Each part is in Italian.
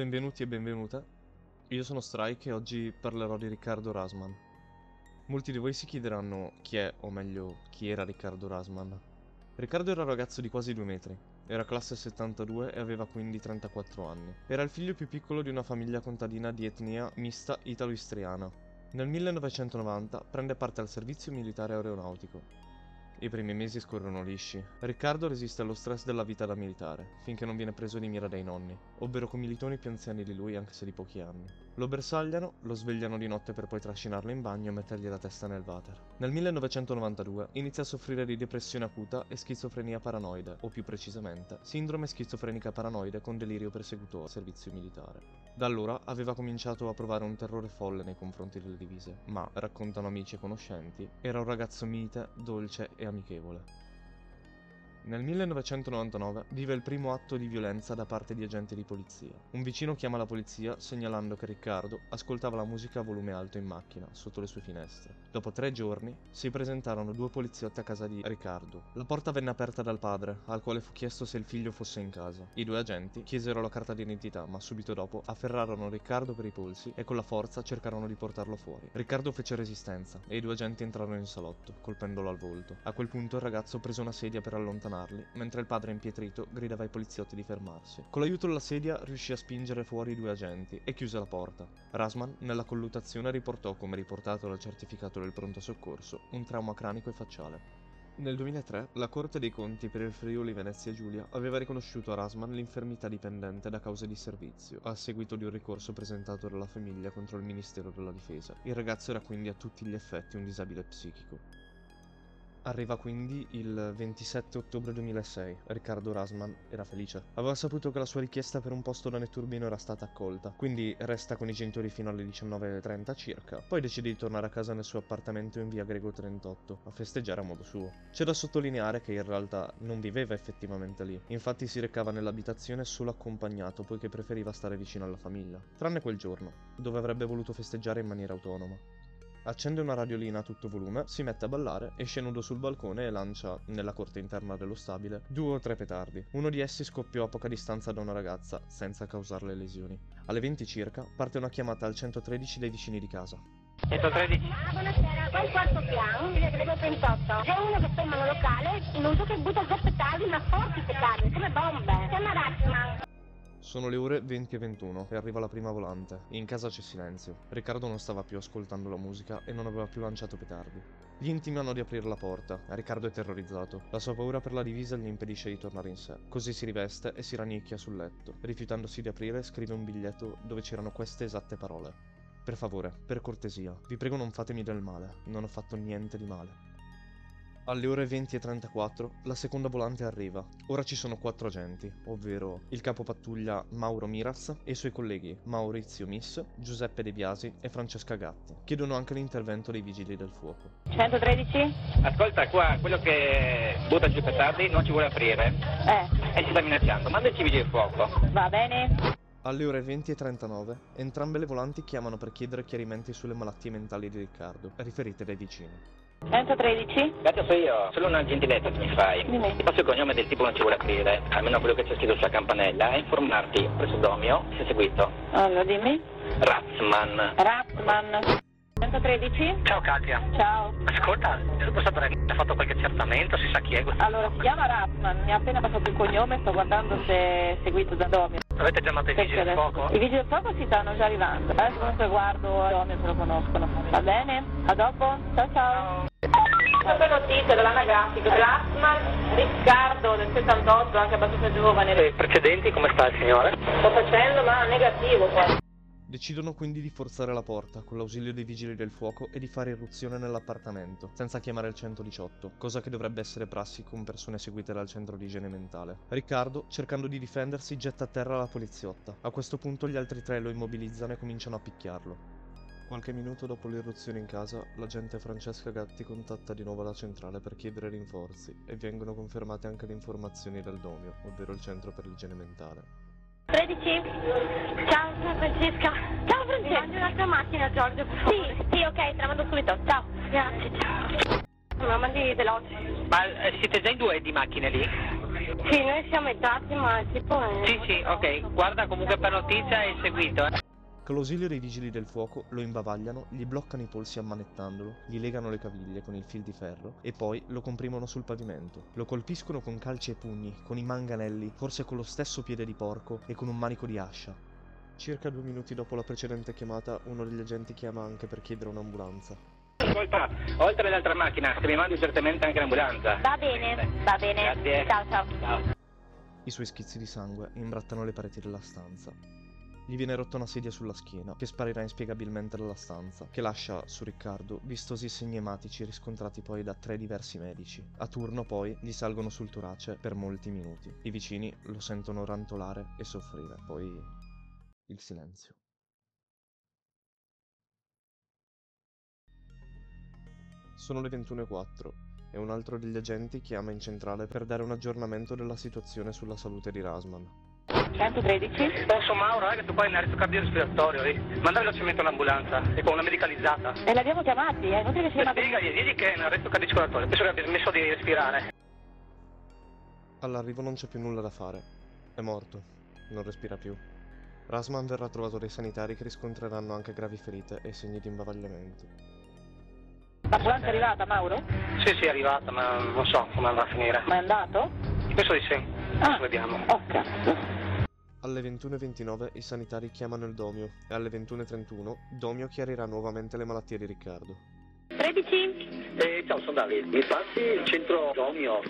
benvenuti e benvenute. Io sono Strike e oggi parlerò di Riccardo Rasman. Molti di voi si chiederanno chi è, o meglio, chi era Riccardo Rasman. Riccardo era un ragazzo di quasi due metri, era classe 72 e aveva quindi 34 anni. Era il figlio più piccolo di una famiglia contadina di etnia mista italo-istriana. Nel 1990 prende parte al servizio militare aeronautico. I primi mesi scorrono lisci. Riccardo resiste allo stress della vita da militare, finché non viene preso di mira dai nonni, ovvero commilitoni più anziani di lui anche se di pochi anni. Lo bersagliano, lo svegliano di notte per poi trascinarlo in bagno e mettergli la testa nel water. Nel 1992 inizia a soffrire di depressione acuta e schizofrenia paranoide, o più precisamente, sindrome schizofrenica paranoide con delirio persecutore al servizio militare. Da allora aveva cominciato a provare un terrore folle nei confronti delle divise, ma, raccontano amici e conoscenti, era un ragazzo mite, dolce e amichevole. Nel 1999 vive il primo atto di violenza da parte di agenti di polizia. Un vicino chiama la polizia segnalando che Riccardo ascoltava la musica a volume alto in macchina, sotto le sue finestre. Dopo tre giorni si presentarono due poliziotti a casa di Riccardo. La porta venne aperta dal padre, al quale fu chiesto se il figlio fosse in casa. I due agenti chiesero la carta d'identità, ma subito dopo afferrarono Riccardo per i polsi e con la forza cercarono di portarlo fuori. Riccardo fece resistenza e i due agenti entrarono in salotto, colpendolo al volto. A quel punto il ragazzo prese una sedia per allontanarlo allontanarli, mentre il padre impietrito gridava ai poliziotti di fermarsi. Con l'aiuto della sedia riuscì a spingere fuori i due agenti e chiuse la porta. Rasman, nella colluttazione, riportò, come riportato dal certificato del pronto soccorso, un trauma cranico e facciale. Nel 2003 la Corte dei Conti per il Friuli Venezia Giulia aveva riconosciuto a Rasman l'infermità dipendente da cause di servizio, a seguito di un ricorso presentato dalla famiglia contro il Ministero della Difesa. Il ragazzo era quindi a tutti gli effetti un disabile psichico. Arriva quindi il 27 ottobre 2006. Riccardo Rasman era felice. Aveva saputo che la sua richiesta per un posto da netturbino era stata accolta, quindi resta con i genitori fino alle 19.30 circa. Poi decide di tornare a casa nel suo appartamento in via Grego 38, a festeggiare a modo suo. C'è da sottolineare che in realtà non viveva effettivamente lì, infatti si recava nell'abitazione solo accompagnato poiché preferiva stare vicino alla famiglia. Tranne quel giorno, dove avrebbe voluto festeggiare in maniera autonoma. Accende una radiolina a tutto volume, si mette a ballare, esce nudo sul balcone e lancia, nella corte interna dello stabile, due o tre petardi. Uno di essi scoppiò a poca distanza da una ragazza, senza causarle lesioni. Alle 20 circa parte una chiamata al 113 dei vicini di casa. 113. Ah, buonasera, qua il quarto piano, via Grego 38. C'è uno che sta in monolocale, in uso che butta due petardi, ma forti petardi, come bombe. Chiama Ratman. Sono le ore 20 e 21 e arriva la prima volante. In casa c'è silenzio. Riccardo non stava più ascoltando la musica e non aveva più lanciato petardi. Gli intimano di aprire la porta. Riccardo è terrorizzato. La sua paura per la divisa gli impedisce di tornare in sé. Così si riveste e si rannicchia sul letto. Rifiutandosi di aprire, scrive un biglietto dove c'erano queste esatte parole. Per favore, per cortesia, vi prego non fatemi del male. Non ho fatto niente di male. Alle ore 20.34 la seconda volante arriva. Ora ci sono quattro agenti, ovvero il capo pattuglia Mauro Miraz e i suoi colleghi Maurizio Miss, Giuseppe De Biasi e Francesca Gatti. Chiedono anche l'intervento dei vigili del fuoco. 113? Ascolta qua, quello che butta giù petardi non ci vuole aprire Eh, e ci sta minacciando. Manda i civili del fuoco. va bene. Alle ore 20.39 entrambe le volanti chiamano per chiedere chiarimenti sulle malattie mentali di Riccardo, riferite dai vicini. 113? Grazie, so io. Solo una gentilezza che mi fai. Dimmi. Ti passo il cognome del tipo non ci vuole aprire, almeno quello che c'è scritto sulla campanella, e informarti presso Domio se seguito. Allora, dimmi. Ratzman. Ratman. 113? Ciao Katia. Ciao. Ascolta, è passato ha fatto qualche accertamento, si sa chi è. Allora, si chiama Ratman, mi ha appena passato il cognome, sto guardando se è seguito da Domio. Avete chiamato i vigili del fuoco? I vigili del fuoco si stanno già arrivando. Adesso comunque guardo Domio se lo conoscono. Va bene? A dopo? Ciao ciao. Questa notizia dell'anagrafico Ratman, Riccardo del 78, anche abbastanza giovane. E precedenti, come sta il signore? Sto facendo ma negativo qua. Decidono quindi di forzare la porta con l'ausilio dei vigili del fuoco e di fare irruzione nell'appartamento, senza chiamare il 118, cosa che dovrebbe essere prassi con persone seguite dal centro di igiene mentale. Riccardo, cercando di difendersi, getta a terra la poliziotta. A questo punto gli altri tre lo immobilizzano e cominciano a picchiarlo. Qualche minuto dopo l'irruzione in casa, l'agente Francesca Gatti contatta di nuovo la centrale per chiedere rinforzi e vengono confermate anche le informazioni del Domio, ovvero il centro per l'igiene mentale. 13. Ciao, sono Francesca. Ciao Francesca. Mi mandi un'altra macchina, Giorgio, per favore. Sì, sì, ok, te la mando subito. Ciao. Grazie, ciao. Me la mandi veloce. Ma eh, siete già in due di macchine lì? Sì, noi siamo entrati, ma tipo... È... Sì, sì, ok. Guarda comunque per notizia è seguito, eh. Con l'ausilio dei vigili del fuoco lo imbavagliano, gli bloccano i polsi ammanettandolo, gli legano le caviglie con il fil di ferro e poi lo comprimono sul pavimento. Lo colpiscono con calci e pugni, con i manganelli, forse con lo stesso piede di porco e con un manico di ascia. Circa due minuti dopo la precedente chiamata, uno degli agenti chiama anche per chiedere un'ambulanza. Ascolta, oltre all'altra macchina, se mi mandi certamente anche l'ambulanza. Va bene, va bene. Grazie. Ciao, ciao. Ciao. I suoi schizzi di sangue imbrattano le pareti della stanza. Gli viene rotta una sedia sulla schiena, che sparirà inspiegabilmente dalla stanza, che lascia su Riccardo vistosi segni ematici riscontrati poi da tre diversi medici. A turno poi gli salgono sul torace per molti minuti. I vicini lo sentono rantolare e soffrire, poi il silenzio. Sono le 21.04 e un altro degli agenti chiama in centrale per dare un aggiornamento della situazione sulla salute di Rasman. 113? Posso Mauro, eh, che tu poi in arresto cardiorespiratorio, eh. Manda velocemente un'ambulanza, e con una medicalizzata. E l'abbiamo chiamati, eh? Non che si chiama... Spiegagli, digli che è in arresto cardiorespiratorio, penso che abbia smesso di respirare. All'arrivo non c'è più nulla da fare. È morto. Non respira più. Rasman verrà trovato dai sanitari che riscontreranno anche gravi ferite e segni di imbavagliamento. L'ambulanza è arrivata, Mauro? Sì, sì, è arrivata, ma non so come andrà a finire. Ma è andato? Penso di sì. Ah. Adesso vediamo. Oh, cazzo. Alle 21.29 i sanitari chiamano il Domio e alle 21.31 Domio chiarirà nuovamente le malattie di Riccardo. 13? Eh, ciao, sono Davide. Mi passi il centro Domio?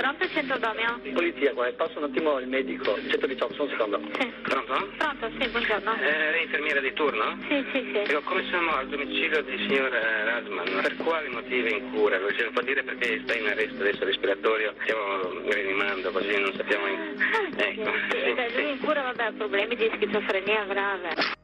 Pronto centro Domio? Polizia, qua, passo un attimo il medico. 118, solo un secondo. Sì. Pronto? Pronto, sì, buongiorno. Eh, lei infermiera di turno? Sì, sì, sì. Dico, come siamo al domicilio del signor eh, Rasman? Per quali motivi è in cura? Ce lo può dire perché sta in arresto adesso respiratorio? Stiamo rianimando così non sappiamo... in- Ah, Ecco, sì, sì, beh, lui sì. in cura vabbè, ha problemi di schizofrenia grave.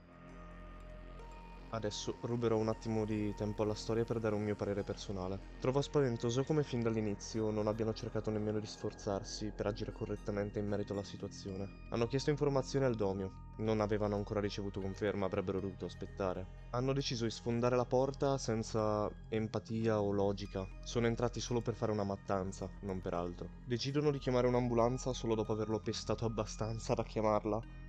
Adesso ruberò un attimo di tempo alla storia per dare un mio parere personale. Trovo spaventoso come fin dall'inizio non abbiano cercato nemmeno di sforzarsi per agire correttamente in merito alla situazione. Hanno chiesto informazioni al Domio, non avevano ancora ricevuto conferma, avrebbero dovuto aspettare. Hanno deciso di sfondare la porta senza empatia o logica. Sono entrati solo per fare una mattanza, non per altro. Decidono di chiamare un'ambulanza solo dopo averlo pestato abbastanza da chiamarla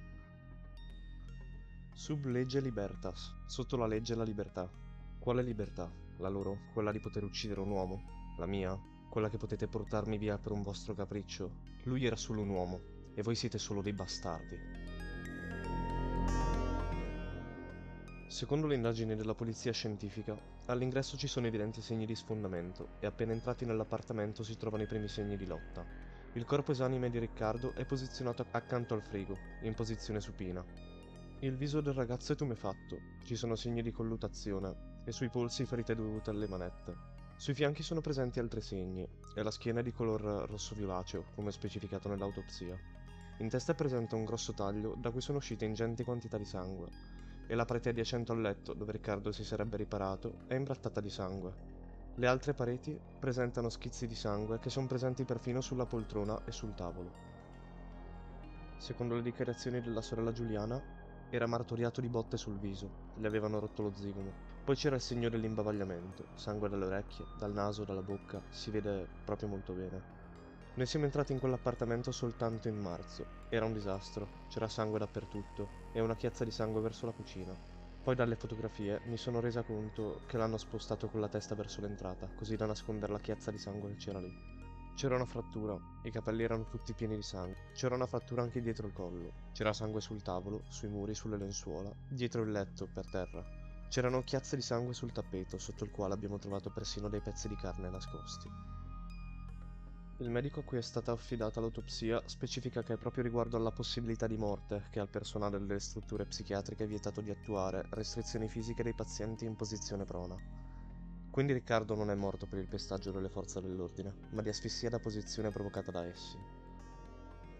Sub legge libertas. Sotto la legge la libertà. Quale libertà? La loro? Quella di poter uccidere un uomo? La mia? Quella che potete portarmi via per un vostro capriccio? Lui era solo un uomo, e voi siete solo dei bastardi. Secondo le indagini della polizia scientifica, all'ingresso ci sono evidenti segni di sfondamento e appena entrati nell'appartamento si trovano i primi segni di lotta. Il corpo esanime di Riccardo è posizionato accanto al frigo, in posizione supina. Il viso del ragazzo è tumefatto, ci sono segni di collutazione e sui polsi ferite dovute alle manette. Sui fianchi sono presenti altri segni e la schiena è di color rosso violaceo, come specificato nell'autopsia. In testa è presente un grosso taglio da cui sono uscite ingenti quantità di sangue e la parete adiacente al letto, dove Riccardo si sarebbe riparato, è imbrattata di sangue. Le altre pareti presentano schizzi di sangue che sono presenti perfino sulla poltrona e sul tavolo. Secondo le dichiarazioni della sorella Giuliana, era martoriato di botte sul viso, gli avevano rotto lo zigomo. Poi c'era il segno dell'imbavagliamento, sangue dalle orecchie, dal naso, dalla bocca, si vede proprio molto bene. Noi siamo entrati in quell'appartamento soltanto in marzo. Era un disastro, c'era sangue dappertutto e una chiazza di sangue verso la cucina. Poi dalle fotografie mi sono resa conto che l'hanno spostato con la testa verso l'entrata, così da nascondere la chiazza di sangue che c'era lì. C'era una frattura, i capelli erano tutti pieni di sangue. C'era una frattura anche dietro il collo. C'era sangue sul tavolo, sui muri, sulle lenzuola, dietro il letto, per terra. C'erano chiazze di sangue sul tappeto, sotto il quale abbiamo trovato persino dei pezzi di carne nascosti. Il medico a cui è stata affidata l'autopsia specifica che è proprio riguardo alla possibilità di morte che al personale delle strutture psichiatriche è vietato di attuare restrizioni fisiche dei pazienti in posizione prona. Quindi Riccardo non è morto per il pestaggio delle forze dell'ordine, ma di asfissia da posizione provocata da essi.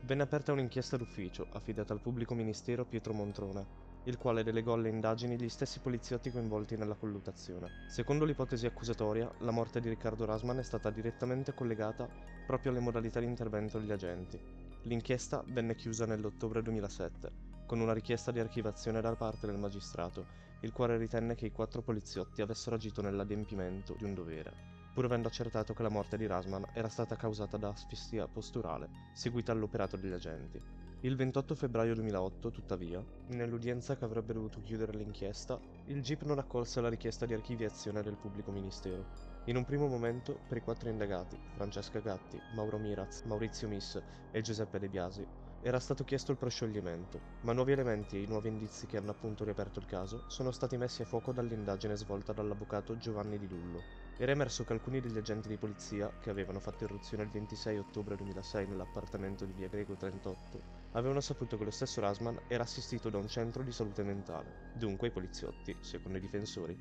Venne aperta un'inchiesta d'ufficio affidata al pubblico ministero Pietro Montrone, il quale delegò alle indagini gli stessi poliziotti coinvolti nella collutazione. Secondo l'ipotesi accusatoria, la morte di Riccardo Rasman è stata direttamente collegata proprio alle modalità di intervento degli agenti. L'inchiesta venne chiusa nell'ottobre 2007, con una richiesta di archivazione da parte del magistrato, il quale ritenne che i quattro poliziotti avessero agito nell'adempimento di un dovere. pur avendo accertato che la morte di Rasman era stata causata da asfissia posturale, seguita all'operato degli agenti. Il 28 febbraio 2008, tuttavia, nell'udienza che avrebbe dovuto chiudere l'inchiesta, il GIP non accolse la richiesta di archiviazione del pubblico ministero. In un primo momento, per i quattro indagati, Francesca Gatti, Mauro Miraz, Maurizio Miss e Giuseppe De Biasi, era stato chiesto il proscioglimento, ma nuovi elementi e i nuovi indizi che hanno appunto riaperto il caso sono stati messi a fuoco dall'indagine svolta dall'avvocato Giovanni Di Lullo, era emerso che alcuni degli agenti di polizia, che avevano fatto irruzione il 26 ottobre 2006 nell'appartamento di via Grego 38, avevano saputo che lo stesso Rasman era assistito da un centro di salute mentale. Dunque i poliziotti, secondo i difensori,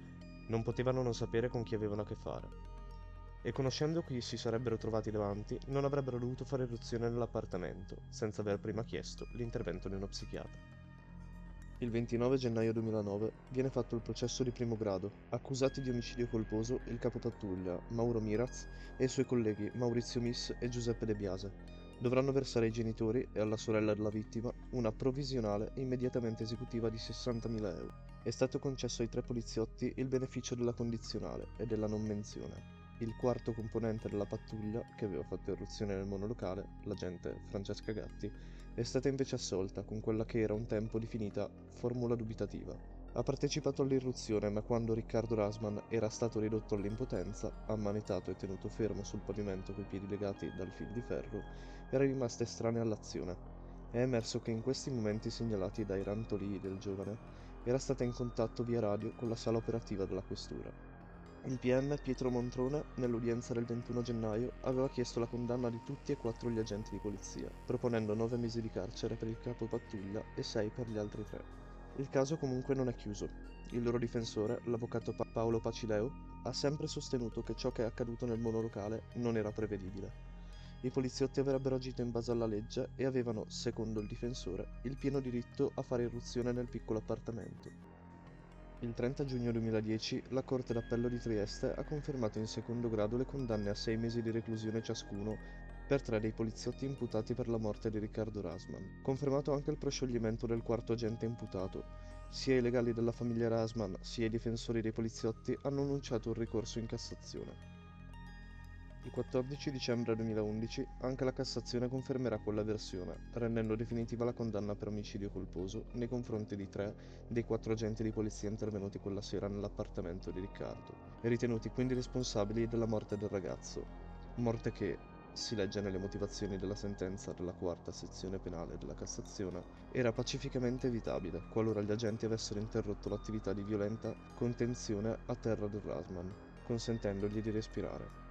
non potevano non sapere con chi avevano a che fare. E conoscendo chi si sarebbero trovati davanti, non avrebbero dovuto fare irruzione nell'appartamento, senza aver prima chiesto l'intervento di uno psichiatra. Il 29 gennaio 2009 viene fatto il processo di primo grado. Accusati di omicidio colposo il capo pattuglia Mauro Miraz e i suoi colleghi Maurizio Miss e Giuseppe De Biase. Dovranno versare ai genitori e alla sorella della vittima una provvisionale immediatamente esecutiva di 60.000 euro. È stato concesso ai tre poliziotti il beneficio della condizionale e della non menzione. Il quarto componente della pattuglia, che aveva fatto irruzione nel monolocale, l'agente Francesca Gatti, è stata invece assolta con quella che era un tempo definita formula dubitativa. Ha partecipato all'irruzione, ma quando Riccardo Rasman era stato ridotto all'impotenza, ammanetato e tenuto fermo sul pavimento coi piedi legati dal fil di ferro, era rimasta estranea all'azione. È emerso che in questi momenti segnalati dai rantolii del giovane, era stata in contatto via radio con la sala operativa della questura. Il PM Pietro Montrone, nell'udienza del 21 gennaio, aveva chiesto la condanna di tutti e quattro gli agenti di polizia, proponendo nove mesi di carcere per il capo pattuglia e sei per gli altri tre. Il caso comunque non è chiuso. Il loro difensore, l'avvocato pa- Paolo Pacileo, ha sempre sostenuto che ciò che è accaduto nel monolocale non era prevedibile. I poliziotti avrebbero agito in base alla legge e avevano, secondo il difensore, il pieno diritto a fare irruzione nel piccolo appartamento. Il 30 giugno 2010 la Corte d'Appello di Trieste ha confermato in secondo grado le condanne a sei mesi di reclusione ciascuno per tre dei poliziotti imputati per la morte di Riccardo Rasman. Confermato anche il proscioglimento del quarto agente imputato. Sia i legali della famiglia Rasman sia i difensori dei poliziotti hanno annunciato un ricorso in Cassazione. Il 14 dicembre 2011 anche la Cassazione confermerà quella versione, rendendo definitiva la condanna per omicidio colposo nei confronti di tre dei quattro agenti di polizia intervenuti quella sera nell'appartamento di Riccardo, ritenuti quindi responsabili della morte del ragazzo. Morte che, si legge nelle motivazioni della sentenza della quarta sezione penale della Cassazione, era pacificamente evitabile qualora gli agenti avessero interrotto l'attività di violenta contenzione a terra del Rasman, consentendogli di respirare.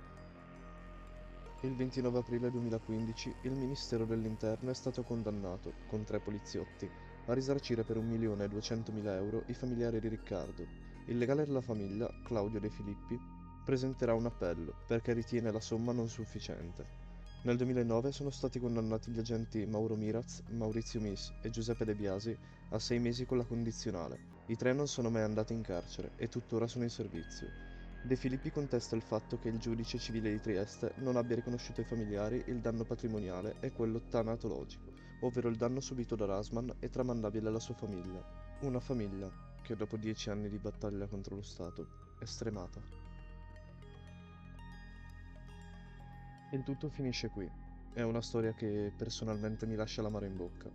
Il 29 aprile 2015 il Ministero dell'Interno è stato condannato, con tre poliziotti, a risarcire per 1.200.000 euro i familiari di Riccardo. Il legale della famiglia, Claudio De Filippi, presenterà un appello perché ritiene la somma non sufficiente. Nel 2009 sono stati condannati gli agenti Mauro Miraz, Maurizio Mis e Giuseppe De Biasi a sei mesi con la condizionale. I tre non sono mai andati in carcere e tuttora sono in servizio. De Filippi contesta il fatto che il giudice civile di Trieste non abbia riconosciuto ai familiari il danno patrimoniale e quello tanatologico, ovvero il danno subito da Rasman e tramandabile alla sua famiglia. Una famiglia che dopo dieci anni di battaglia contro lo Stato è stremata. Il tutto finisce qui. È una storia che personalmente mi lascia l'amaro in bocca.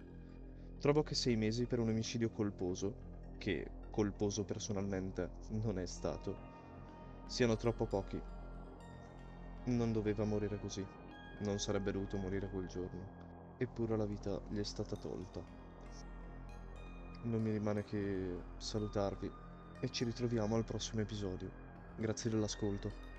Trovo che sei mesi per un omicidio colposo, che colposo personalmente non è stato, siano troppo pochi. Non doveva morire così, non sarebbe dovuto morire quel giorno, eppure la vita gli è stata tolta. Non mi rimane che salutarvi e ci ritroviamo al prossimo episodio. Grazie dell'ascolto.